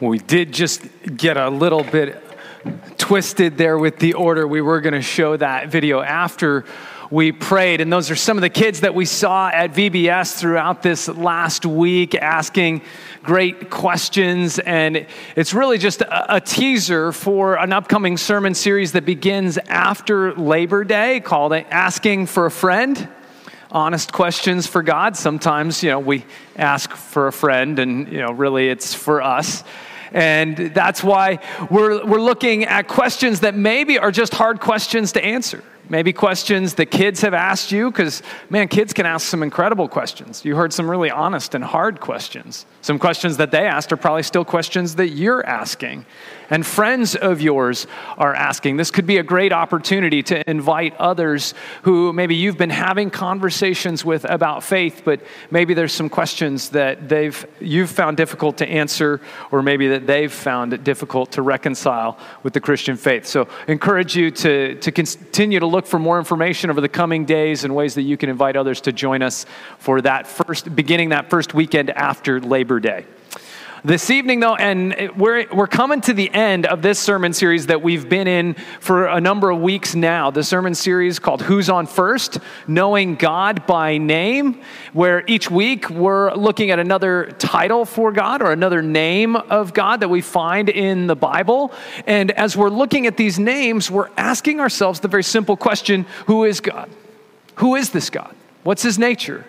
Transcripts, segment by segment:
We did just get a little bit twisted there with the order. We were going to show that video after we prayed. And those are some of the kids that we saw at VBS throughout this last week asking great questions. And it's really just a, a, teaser for an upcoming sermon series that begins after Labor Day called Asking for a Friend. Honest questions for God. Sometimes, you know, we ask for a friend, and, you know, really it's for us. And that's why we're, we're looking at questions that maybe are just hard questions to answer. Maybe questions that kids have asked you, because man, kids can ask some incredible questions. You heard some really honest and hard questions. Some questions that they asked are probably still questions that you're asking and friends of yours are asking. This could be a great opportunity to invite others who maybe you've been having conversations with about faith, but maybe there's some questions that they've you've found difficult to answer, or maybe that they've found it difficult to reconcile with the Christian faith. So encourage you to, to continue to look for more information over the coming days and ways that you can invite others to join us for that first beginning that first weekend after Labor Day. This evening, though, and we're, we're coming to the end of this sermon series that we've been in for a number of weeks now. The sermon series called Who's on First? Knowing God by Name, where each week we're looking at another title for God or another name of God that we find in the Bible. And as we're looking at these names, we're asking ourselves the very simple question Who is God? Who is this God? What's his nature?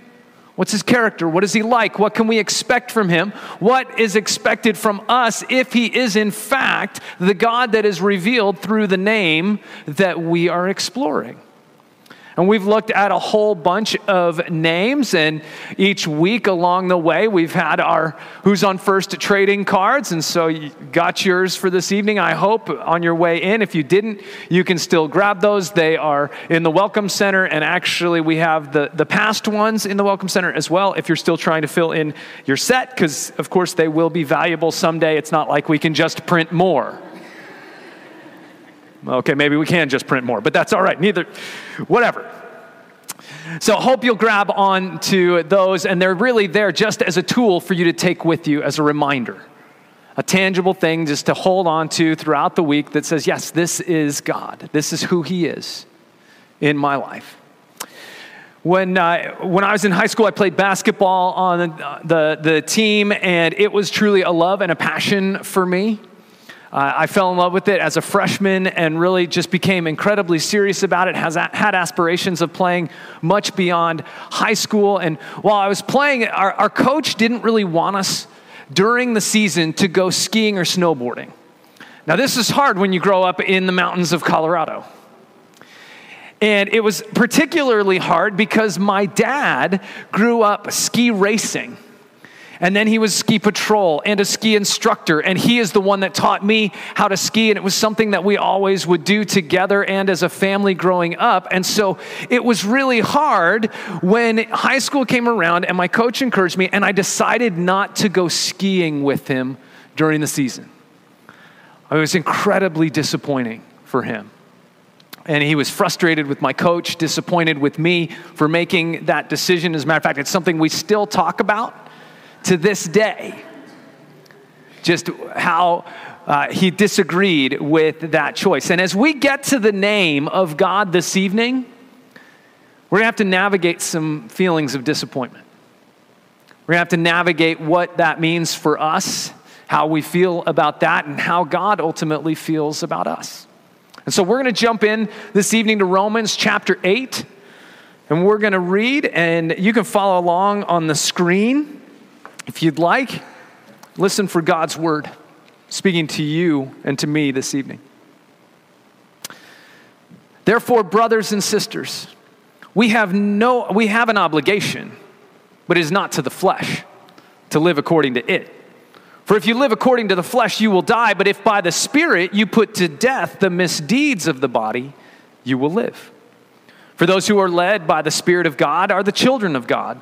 What's his character? What is he like? What can we expect from him? What is expected from us if he is, in fact, the God that is revealed through the name that we are exploring? And we've looked at a whole bunch of names, and each week along the way, we've had our Who's on First trading cards. And so you got yours for this evening, I hope, on your way in. If you didn't, you can still grab those. They are in the Welcome Center, and actually, we have the, the past ones in the Welcome Center as well if you're still trying to fill in your set, because of course, they will be valuable someday. It's not like we can just print more. Okay, maybe we can just print more, but that's all right. Neither, whatever. So, hope you'll grab on to those, and they're really there just as a tool for you to take with you as a reminder. A tangible thing just to hold on to throughout the week that says, yes, this is God. This is who He is in my life. When, uh, when I was in high school, I played basketball on the, the, the team, and it was truly a love and a passion for me. Uh, I fell in love with it as a freshman and really just became incredibly serious about it. Has had aspirations of playing much beyond high school. And while I was playing, our, our coach didn't really want us during the season to go skiing or snowboarding. Now, this is hard when you grow up in the mountains of Colorado. And it was particularly hard because my dad grew up ski racing. And then he was ski patrol and a ski instructor. And he is the one that taught me how to ski. And it was something that we always would do together and as a family growing up. And so it was really hard when high school came around and my coach encouraged me, and I decided not to go skiing with him during the season. It was incredibly disappointing for him. And he was frustrated with my coach, disappointed with me for making that decision. As a matter of fact, it's something we still talk about to this day. Just how uh, he disagreed with that choice. And as we get to the name of God this evening, we're going to have to navigate some feelings of disappointment. We're going to have to navigate what that means for us, how we feel about that, and how God ultimately feels about us. And so we're going to jump in this evening to Romans chapter 8, and we're going to read, and you can follow along on the screen. If you'd like, listen for God's word speaking to you and to me this evening. Therefore, brothers and sisters, we have, no, we have an obligation, but it is not to the flesh, to live according to it. For if you live according to the flesh, you will die, but if by the Spirit you put to death the misdeeds of the body, you will live. For those who are led by the Spirit of God are the children of God.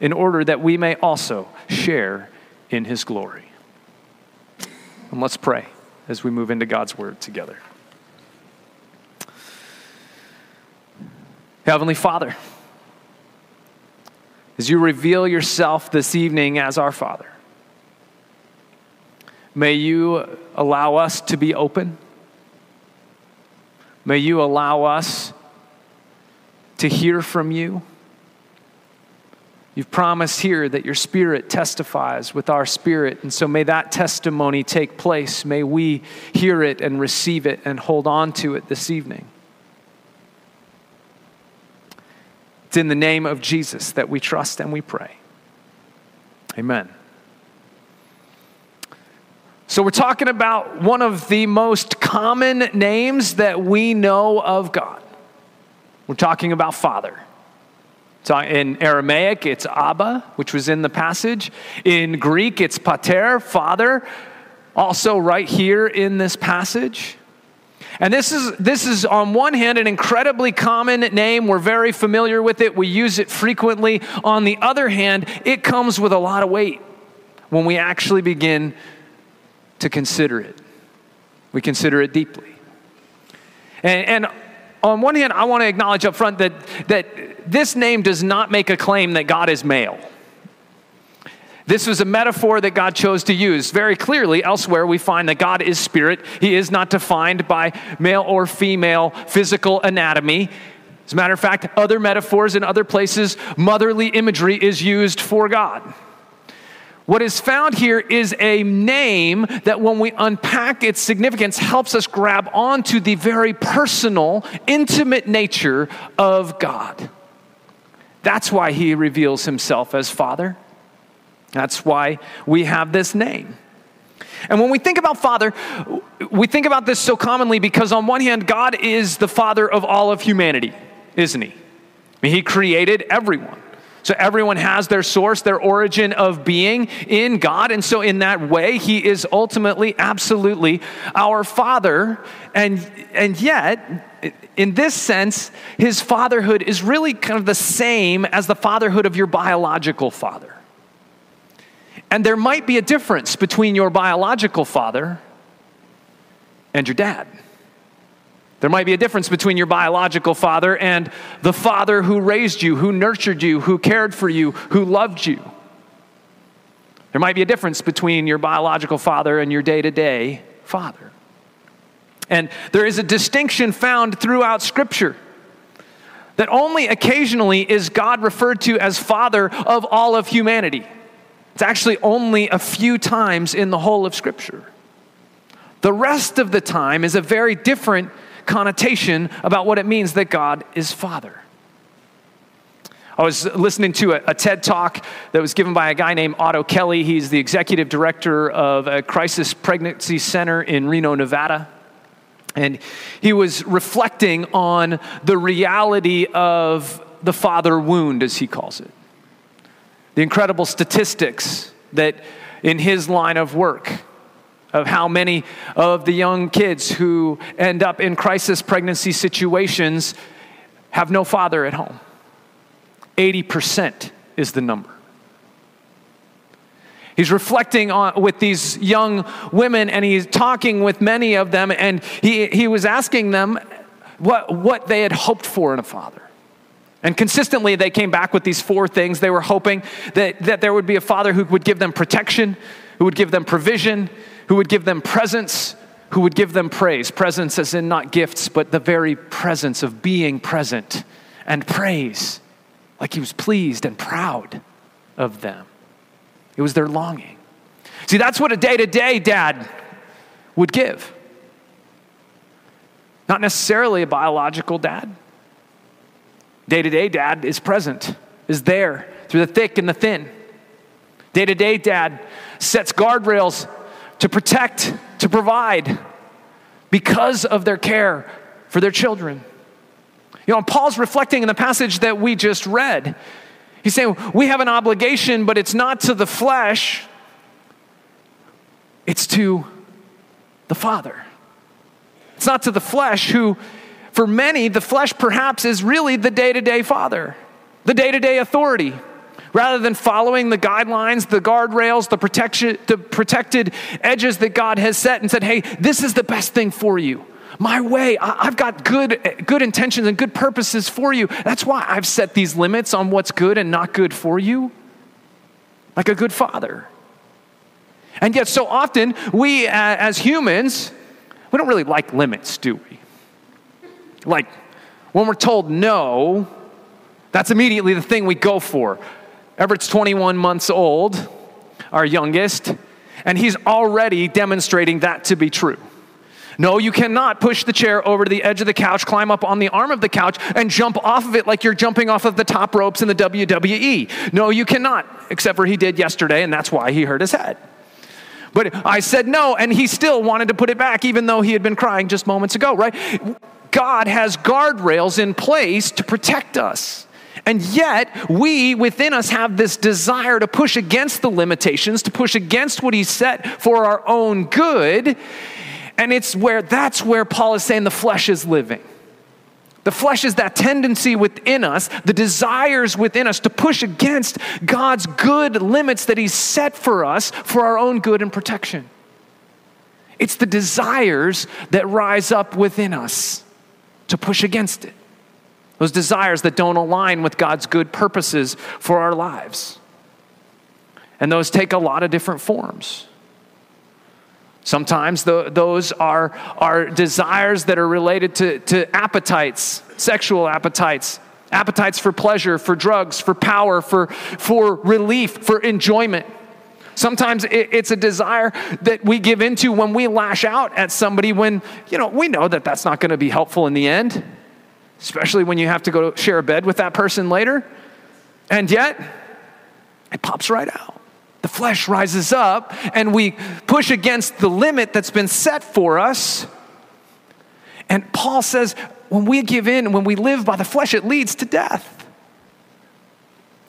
in order that we may also share in his glory. And let's pray as we move into God's word together. Heavenly Father, as you reveal yourself this evening as our Father, May you allow us to be open. May you allow us to hear from you. You've promised here that your spirit testifies with our spirit, and so may that testimony take place. May we hear it and receive it and hold on to it this evening. It's in the name of Jesus that we trust and we pray. Amen. So, we're talking about one of the most common names that we know of God. We're talking about Father. In Aramaic, it's Abba, which was in the passage. In Greek, it's Pater, Father, also right here in this passage. And this is, this is, on one hand, an incredibly common name. We're very familiar with it, we use it frequently. On the other hand, it comes with a lot of weight when we actually begin to consider it. We consider it deeply. And, and on one hand, I want to acknowledge up front that, that this name does not make a claim that God is male. This was a metaphor that God chose to use. Very clearly, elsewhere, we find that God is spirit. He is not defined by male or female physical anatomy. As a matter of fact, other metaphors in other places, motherly imagery is used for God. What is found here is a name that, when we unpack its significance, helps us grab onto the very personal, intimate nature of God. That's why he reveals himself as Father. That's why we have this name. And when we think about Father, we think about this so commonly because, on one hand, God is the Father of all of humanity, isn't He? I mean, He created everyone. So everyone has their source, their origin of being in God. And so, in that way, He is ultimately, absolutely our Father. And, and yet, in this sense, His fatherhood is really kind of the same as the fatherhood of your biological father. And there might be a difference between your biological father and your dad. There might be a difference between your biological father and the father who raised you, who nurtured you, who cared for you, who loved you. There might be a difference between your biological father and your day to day father. And there is a distinction found throughout Scripture that only occasionally is God referred to as Father of all of humanity. It's actually only a few times in the whole of Scripture. The rest of the time is a very different connotation about what it means that God is Father. I was listening to a, a, TED talk that was given by a guy named Otto Kelly. He's the executive director of a crisis pregnancy center in Reno, Nevada. And he was reflecting on the reality of the father wound, as he calls it. The incredible statistics that in his line of work, of how many of the young kids who end up in crisis pregnancy situations have no father at home. 80% is the number. He's reflecting on, with these young women and he's talking with many of them, and he, he was asking them what, what they had hoped for in a father. And consistently, they came back with these four things. They were hoping that, that there would be a father who would give them protection, who would give them provision, who would give them presence, who would give them praise. Presence, as in not gifts, but the very presence of being present and praise, like he was pleased and proud of them. It was their longing. See, that's what a day to day dad would give. Not necessarily a biological dad. Day to day, dad is present, is there through the thick and the thin. Day to day, dad sets guardrails to protect, to provide because of their care for their children. You know, Paul's reflecting in the passage that we just read. He's saying we have an obligation, but it's not to the flesh, it's to the Father. It's not to the flesh, who, for many, the flesh perhaps is really the day to day father, the day to day authority. Rather than following the guidelines, the guardrails, the, protection, the protected edges that God has set and said, hey, this is the best thing for you. My way, I've got good, good intentions and good purposes for you. That's why I've set these limits on what's good and not good for you, like a good father. And yet, so often, we uh, as humans, we don't really like limits, do we? Like, when we're told no, that's immediately the thing we go for. Everett's 21 months old, our youngest, and he's already demonstrating that to be true. No, you cannot push the chair over to the edge of the couch, climb up on the arm of the couch, and jump off of it like you're jumping off of the top ropes in the WWE. No, you cannot, except for he did yesterday, and that's why he hurt his head. But I said no, and he still wanted to put it back, even though he had been crying just moments ago, right? God has guardrails in place to protect us. And yet, we within us have this desire to push against the limitations, to push against what He set for our own good. And it's where that's where Paul is saying the flesh is living. The flesh is that tendency within us, the desires within us to push against God's good limits that He's set for us for our own good and protection. It's the desires that rise up within us to push against it. Those desires that don't align with God's good purposes for our lives. And those take a lot of different forms. Sometimes the, those are, are desires that are related to, to appetites, sexual appetites, appetites for pleasure, for drugs, for power, for, for relief, for enjoyment. Sometimes it, it's a desire that we give into when we lash out at somebody when, you know, we know that that's not going to be helpful in the end, especially when you have to go share a bed with that person later. And yet, it pops right out. The flesh rises up and we push against the limit that's been set for us. And Paul says, when we give in, when we live by the flesh, it leads to death.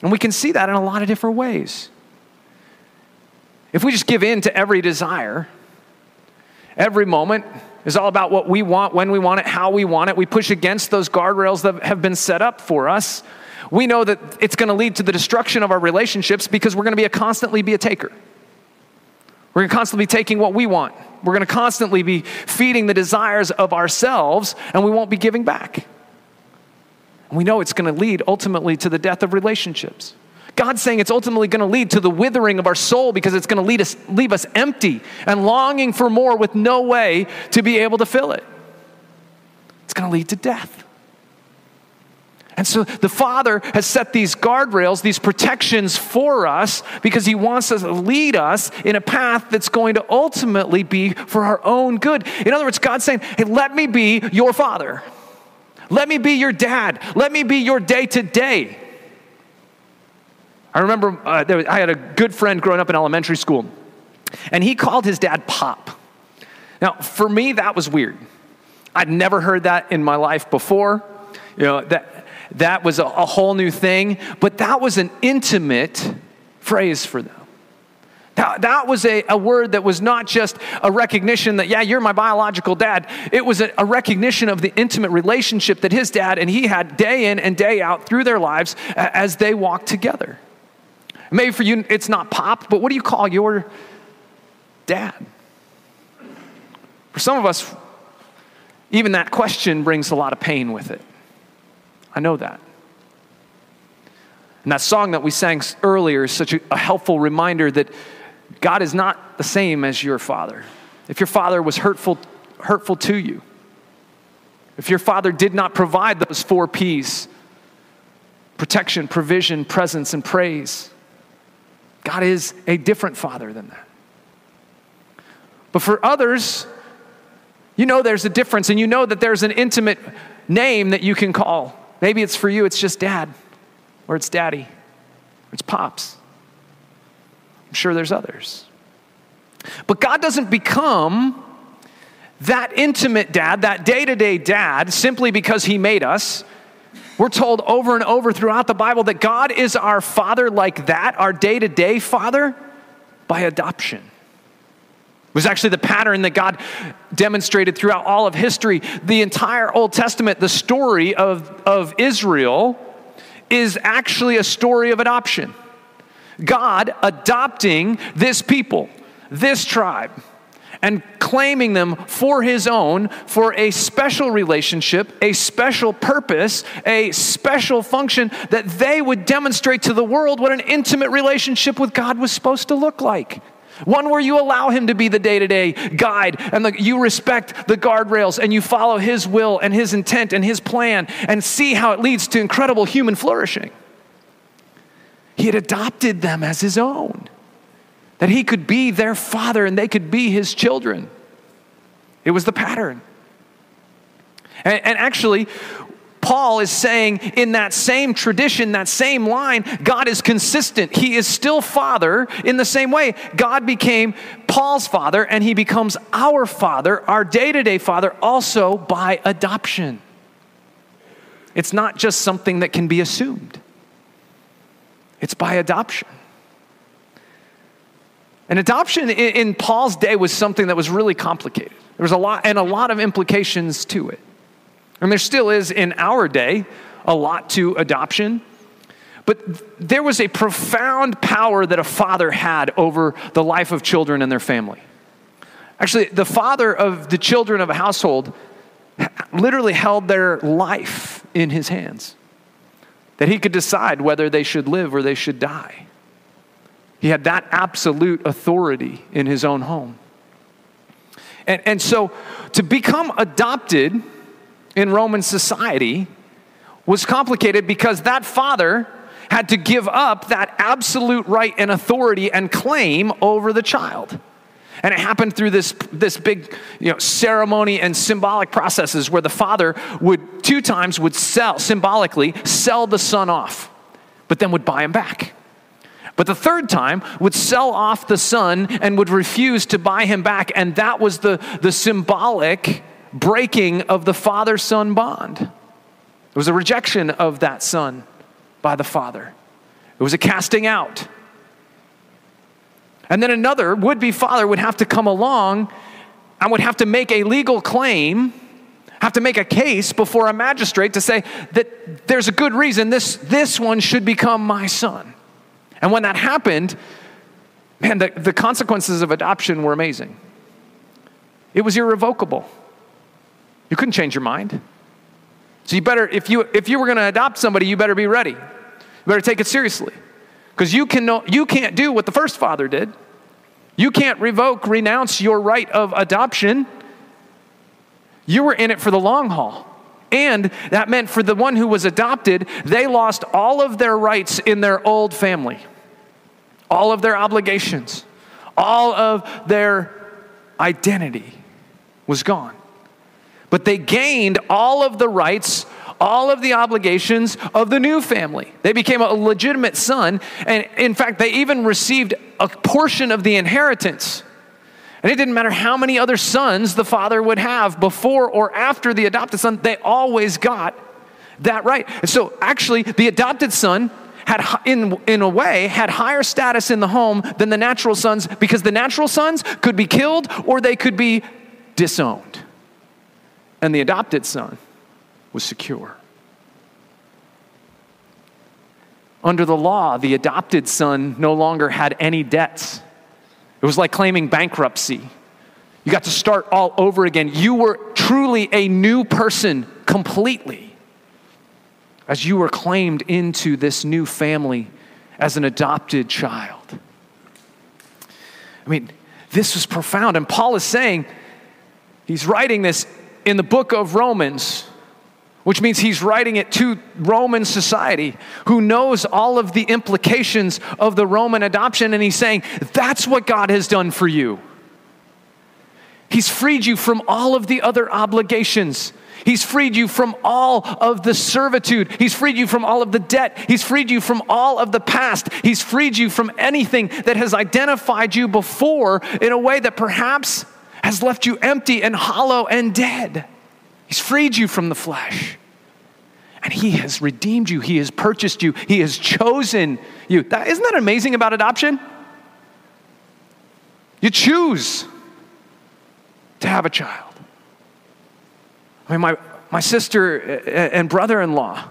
And we can see that in a lot of different ways. If we just give in to every desire, every moment is all about what we want, when we want it, how we want it. We push against those guardrails that have been set up for us we know that it's going to lead to the destruction of our relationships because we're going to be a constantly be a taker. We're going to constantly be taking what we want. We're going to constantly be feeding the desires of ourselves, and we won't be giving back. We know it's going to lead ultimately to the death of relationships. God's saying it's ultimately going to lead to the withering of our soul because it's going to lead us, leave us empty and longing for more with no way to be able to fill it. It's going to lead to death. And so the Father has set these guardrails, these protections for us because He wants to lead us in a path that's going to ultimately be for our own good. In other words, God's saying, Hey, let me be your Father. Let me be your dad. Let me be your day to day. I remember uh, was, I had a good friend growing up in elementary school, and he called his dad Pop. Now, for me, that was weird. I'd never heard that in my life before. You know, that that was a, a whole new thing, but that was an intimate phrase for them. That, that was a, a word that was not just a recognition that, yeah, you're my biological dad. It was a, a recognition of the intimate relationship that his dad and he had day in and day out through their lives as they walked together. Maybe for you, it's not pop, but what do you call your dad? For some of us, even that question brings a lot of pain with it. I know that. And that song that we sang earlier is such a, helpful reminder that God is not the same as your father. If your father was hurtful, hurtful to you, if your father did not provide those four P's protection, provision, presence, and praise God is a different father than that. But for others, You know there's a difference, and you know that there's an intimate name that you can call. Maybe it's for you, it's just dad, or it's daddy, or it's pops. I'm sure there's others. But God doesn't become that intimate dad, that day to day dad, simply because he made us. We're told over and over throughout the Bible that God is our father like that, our day to day father, by adoption. It was actually the pattern that God demonstrated throughout all of history. The entire Old Testament, the story of, of Israel, is actually a story of adoption. God adopting this people, this tribe and claiming them for his own for a special relationship, a special purpose, a special function that they would demonstrate to the world what an intimate relationship with God was supposed to look like. One where you allow him to be the day to day guide and the, you respect the guardrails and you follow his will and his intent and his plan and see how it leads to incredible human flourishing. He had adopted them as his own that he could be their father and they could be his children. It was the pattern. And, and, actually, Paul is saying in that same tradition, that same line, God is consistent. He is still father in the same way. God became Paul's father and he becomes our father, our day to day father, also by adoption. It's not just something that can be assumed, it's by adoption. And adoption in, Paul's day was something that was really complicated. There was a lot, and a lot of implications to it. And there still is in our day a lot to adoption. But there was a profound power that a father had over the life of children and their family. Actually, the father of the children of a household literally held their life in his hands, that he could decide whether they should live or they should die. He had that absolute authority in his own home. And, and so to become adopted in Roman society was complicated because that father had to give up that absolute right and authority and claim over the child. And it happened through this, this big you know, ceremony and symbolic processes where the father would two times would sell, symbolically, sell the son off, but then would buy him back. But the third time would sell off the son and would refuse to buy him back. And that was the, the symbolic breaking of the father son bond. It was a rejection of that son by the father, it was a casting out. And then another would be father would have to come along and would have to make a legal claim, have to make a case before a magistrate to say that there's a good reason this, this one should become my son. And when that happened, man, the, the consequences of adoption were amazing. It was irrevocable. You couldn't change your mind. So you better, if you if you were going to adopt somebody, you better be ready. You better take it seriously, because you can no, you can't do what the first father did. You can't revoke, renounce your right of adoption. You were in it for the long haul. And that meant for the one who was adopted, they lost all of their rights in their old family all of their obligations, all of their identity was gone. But they gained all of the rights, all of the obligations of the new family. They became a legitimate son, and in fact, they even received a portion of the inheritance. And it didn't matter how many other sons the father would have before or after the adopted son, they always got that right. And so, actually, the adopted son had, in, in a way, had higher status in the home than the natural sons because the natural sons could be killed or they could be disowned. And the adopted son was secure. Under the law, the adopted son no longer had any debts. It was like claiming bankruptcy. You got to start all over again. You were truly a new person completely as you were claimed into this new family as an adopted child. I mean, this was profound. And Paul is saying, he's writing this in the book of Romans, which means he's writing it to Roman society who knows all of the implications of the Roman adoption. And he's saying, that's what God has done for you. He's freed you from all of the other obligations. He's freed you from all of the servitude. He's freed you from all of the debt. He's freed you from all of the past. He's freed you from anything that has identified you before in a way that perhaps has left you empty and hollow and dead. He's freed you from the flesh. And He has redeemed you. He has purchased you. He has chosen you. That, isn't that amazing about adoption? You choose to have a child. I mean, my, my sister and brother in law,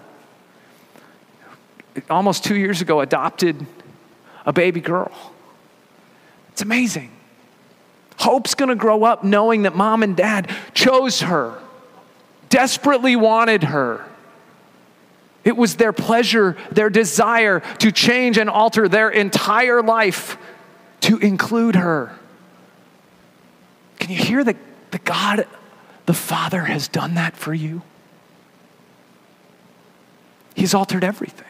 almost two years ago, adopted a baby girl. It's amazing. Hope's gonna grow up knowing that mom and dad chose her, desperately wanted her. It was their pleasure, their desire to change and alter their entire life to include her. Can you hear the, the God the Father has done that for you. He's altered everything.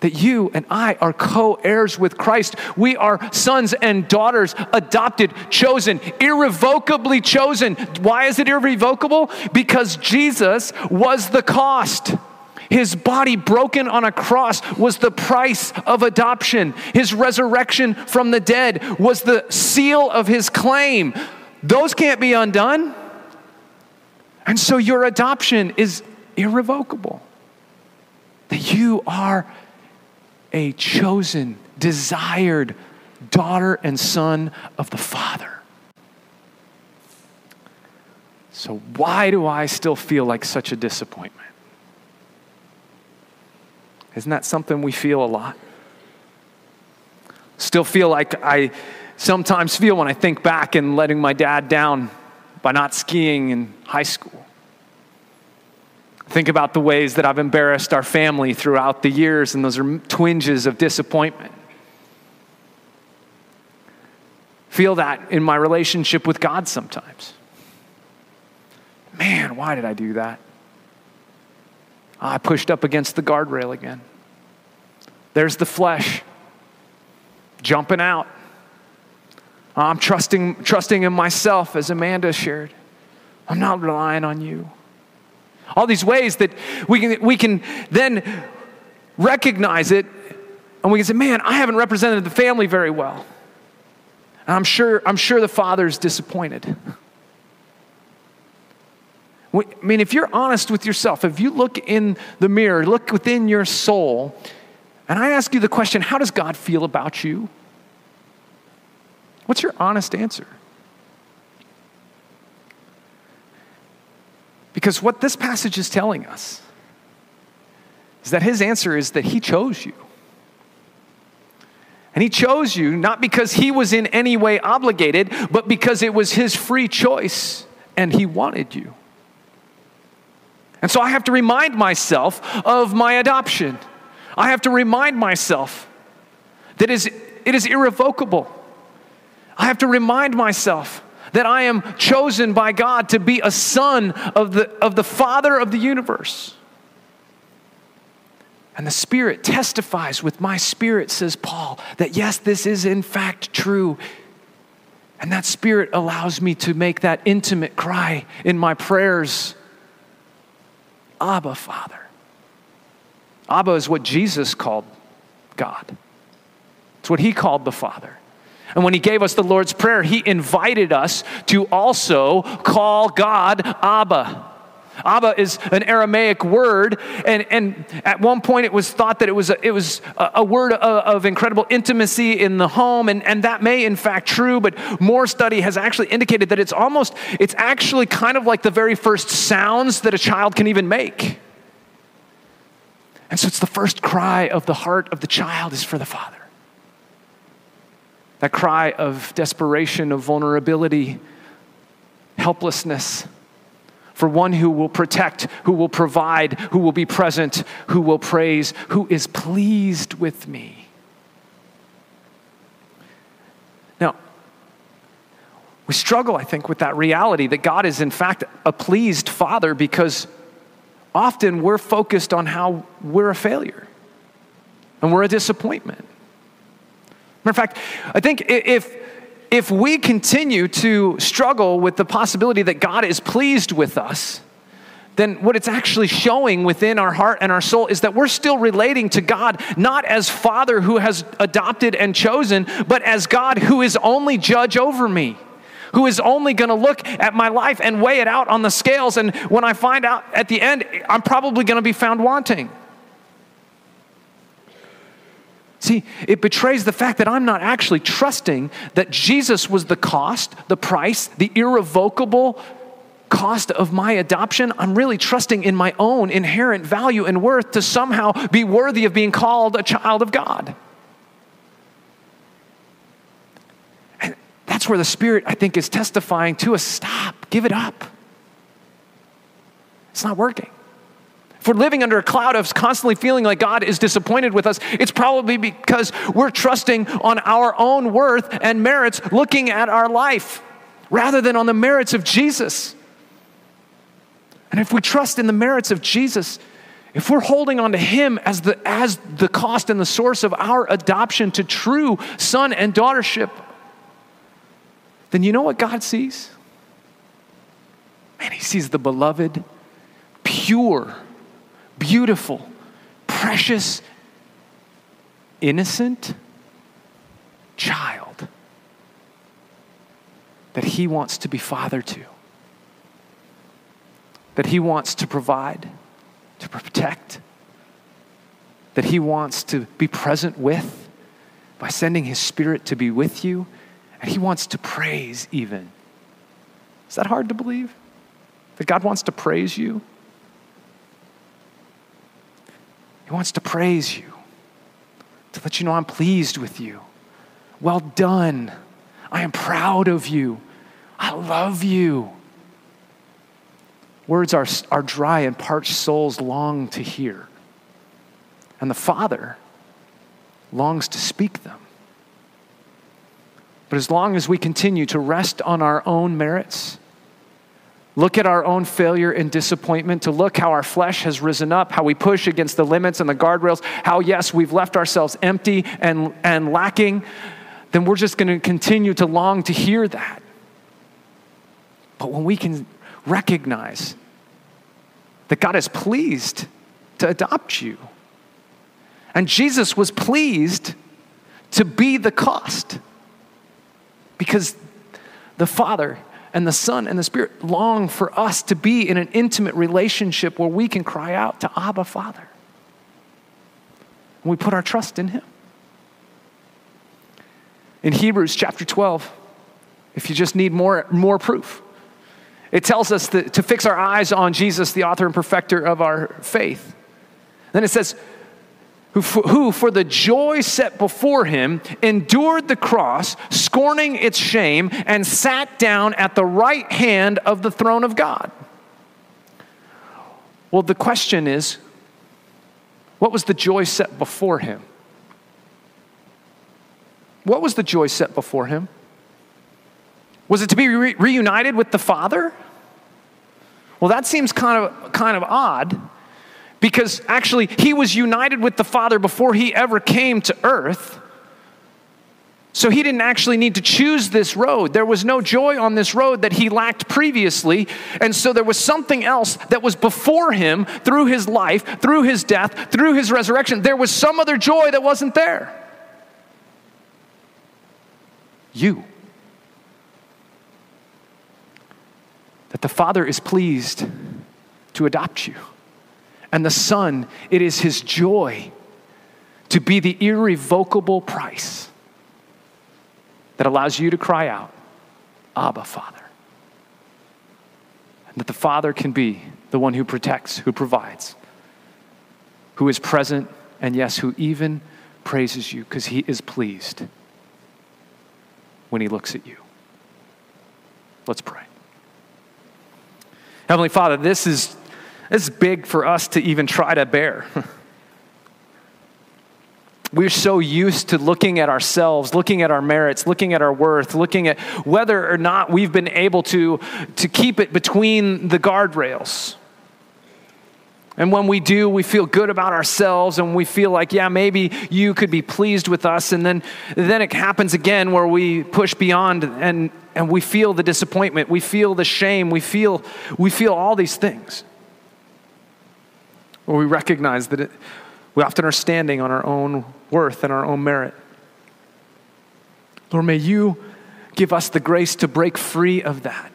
That you and I are co heirs with Christ. We are sons and daughters, adopted, chosen, irrevocably chosen. Why is it irrevocable? Because Jesus was the cost. His body broken on a cross was the price of adoption. His resurrection from the dead was the seal of his claim. Those can't be undone. And so your adoption is irrevocable. That you are a chosen, desired daughter and son of the Father. So, why do I still feel like such a disappointment? Isn't that something we feel a lot? Still feel like I sometimes feel when I think back and letting my dad down by not skiing in high school. Think about the ways that I've embarrassed our family throughout the years, and those are twinges of disappointment. Feel that in my relationship with God sometimes. Man, why did I do that? I pushed up against the guardrail again. There's the flesh jumping out. I'm trusting, trusting in myself, as Amanda shared. I'm not relying on you. All these ways that we can, we can then recognize it and we can say, man, I haven't represented the family very well. And I'm sure, I'm sure the father's disappointed. I mean, if you're honest with yourself, if you look in the mirror, look within your soul, and I ask you the question, how does God feel about you? What's your honest answer? Because what this passage is telling us is that his answer is that he chose you. And he chose you not because he was in any way obligated, but because it was his free choice and he wanted you. And so I have to remind myself of my adoption. I have to remind myself that it is irrevocable. I have to remind myself that I am chosen by God to be a son of the, of the Father of the universe. And the Spirit testifies with my spirit, says Paul, that yes, this is in fact true. And that Spirit allows me to make that intimate cry in my prayers Abba, Father. Abba is what Jesus called God, it's what he called the Father. And when he gave us the Lord's Prayer, he invited us to also call God Abba. Abba is an Aramaic word, and, and at one point it was thought that it was a, it was a, a word of, of, incredible intimacy in the home, and, and that may in fact true, but more study has actually indicated that it's almost, it's actually kind of like the very first sounds that a child can even make. And so it's the first cry of the heart of the child is for the father. That cry of desperation, of vulnerability, helplessness for one who will protect, who will provide, who will be present, who will praise, who is pleased with me. Now, we struggle, I think, with that reality that God is, in fact, a pleased Father because often we're focused on how we're a failure and we're a disappointment. Matter of fact, I think if if we continue to struggle with the possibility that God is pleased with us, then what it's actually showing within our heart and our soul is that we're still relating to God not as Father who has adopted and chosen, but as God who is only judge over me who is only going to look at my life and weigh it out on the scales. And when I find out at the end, I'm probably going to be found wanting. See, it betrays the fact that I'm not actually trusting that Jesus was the cost, the price, the irrevocable cost of my adoption. I'm really trusting in my own inherent value and worth to somehow be worthy of being called a child of God. And that's where the Spirit, I think, is testifying to us stop, give it up. It's not working. We're living under a cloud of constantly feeling like God is disappointed with us, it's probably because we're trusting on our own worth and merits, looking at our life rather than on the merits of Jesus. And if we trust in the merits of Jesus, if we're holding on to Him as the, as the cost and the source of our adoption to true son and daughtership, then you know what God sees? Man, He sees the beloved, pure, beautiful, precious, innocent child that He wants to be father to, that He wants to provide, to protect, that He wants to be present with by sending His Spirit to be with you and he wants to praise even. Is that hard to believe? That God wants to praise you? He wants to praise you, to let you know I'm pleased with you. Well done. I am proud of you. I love you. Words our, our dry and parched souls long to hear. And the Father longs to speak them. But as long as we continue to rest on our own merits, look at our own failure and disappointment, to look how our flesh has risen up, how we push against the limits and the guardrails, how, yes, we've left ourselves empty and, and lacking, then we're just going to continue to long to hear that. But when we can recognize that God is pleased to adopt you, and Jesus was pleased to be the cost because the Father and the Son and the Spirit long for us to be in an intimate relationship where we can cry out to Abba, Father. And we put our trust in Him. In Hebrews chapter 12, if you just need more, more proof, it tells us that, to fix our eyes on Jesus, the author and perfecter of our faith. Then it says, who, who, for the joy set before him, endured the cross, scorning its shame, and sat down at the right hand of the throne of God. Well, the question is what was the joy set before him? What was the joy set before him? Was it to be re- reunited with the Father? Well, that seems kind of, kind of odd because actually he was united with the Father before he ever came to earth. So he didn't actually need to choose this road. There was no joy on this road that he lacked previously. And so there was something else that was before him through his life, through his death, through his resurrection. There was some other joy that wasn't there. You. That the Father is pleased to adopt you and the Son, it is his joy to be the irrevocable price that allows you to cry out, Abba, Father. And that the Father can be the one who protects, who provides, who is present, and yes, who even praises you because he is pleased when he looks at you. Let's pray. Heavenly Father, this is it's big for us to even try to bear. We're so used to looking at ourselves, looking at our merits, looking at our worth, looking at whether or not we've been able to, to keep it between the guardrails. And when we do, we feel good about ourselves and we feel like, yeah, maybe you could be pleased with us. And then, then it happens again where we push beyond and, and we feel the disappointment, we feel the shame, we feel, we feel all these things. Where we recognize that it, we often are standing on our own worth and our own merit. Lord, may you give us the grace to break free of that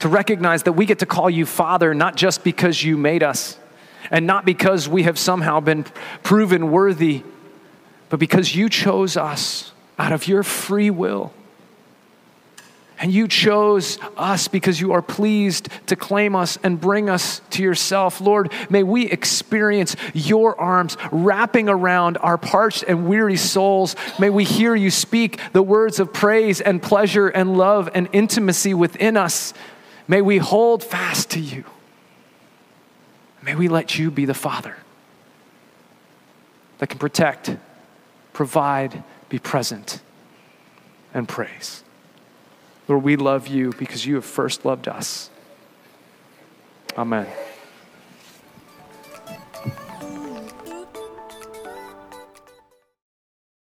to recognize that we get to call you Father not just because you made us and not because we have somehow been proven worthy, but because you chose us out of your free will. And you chose us because you are pleased to claim us and bring us to yourself. Lord, may we experience your arms wrapping around our parched and weary souls. May we hear you speak the words of praise and pleasure and love and intimacy within us. May we hold fast to you. May we let you be the Father that can protect, provide, be present, and praise. Lord, we love you because you have first loved us. Amen.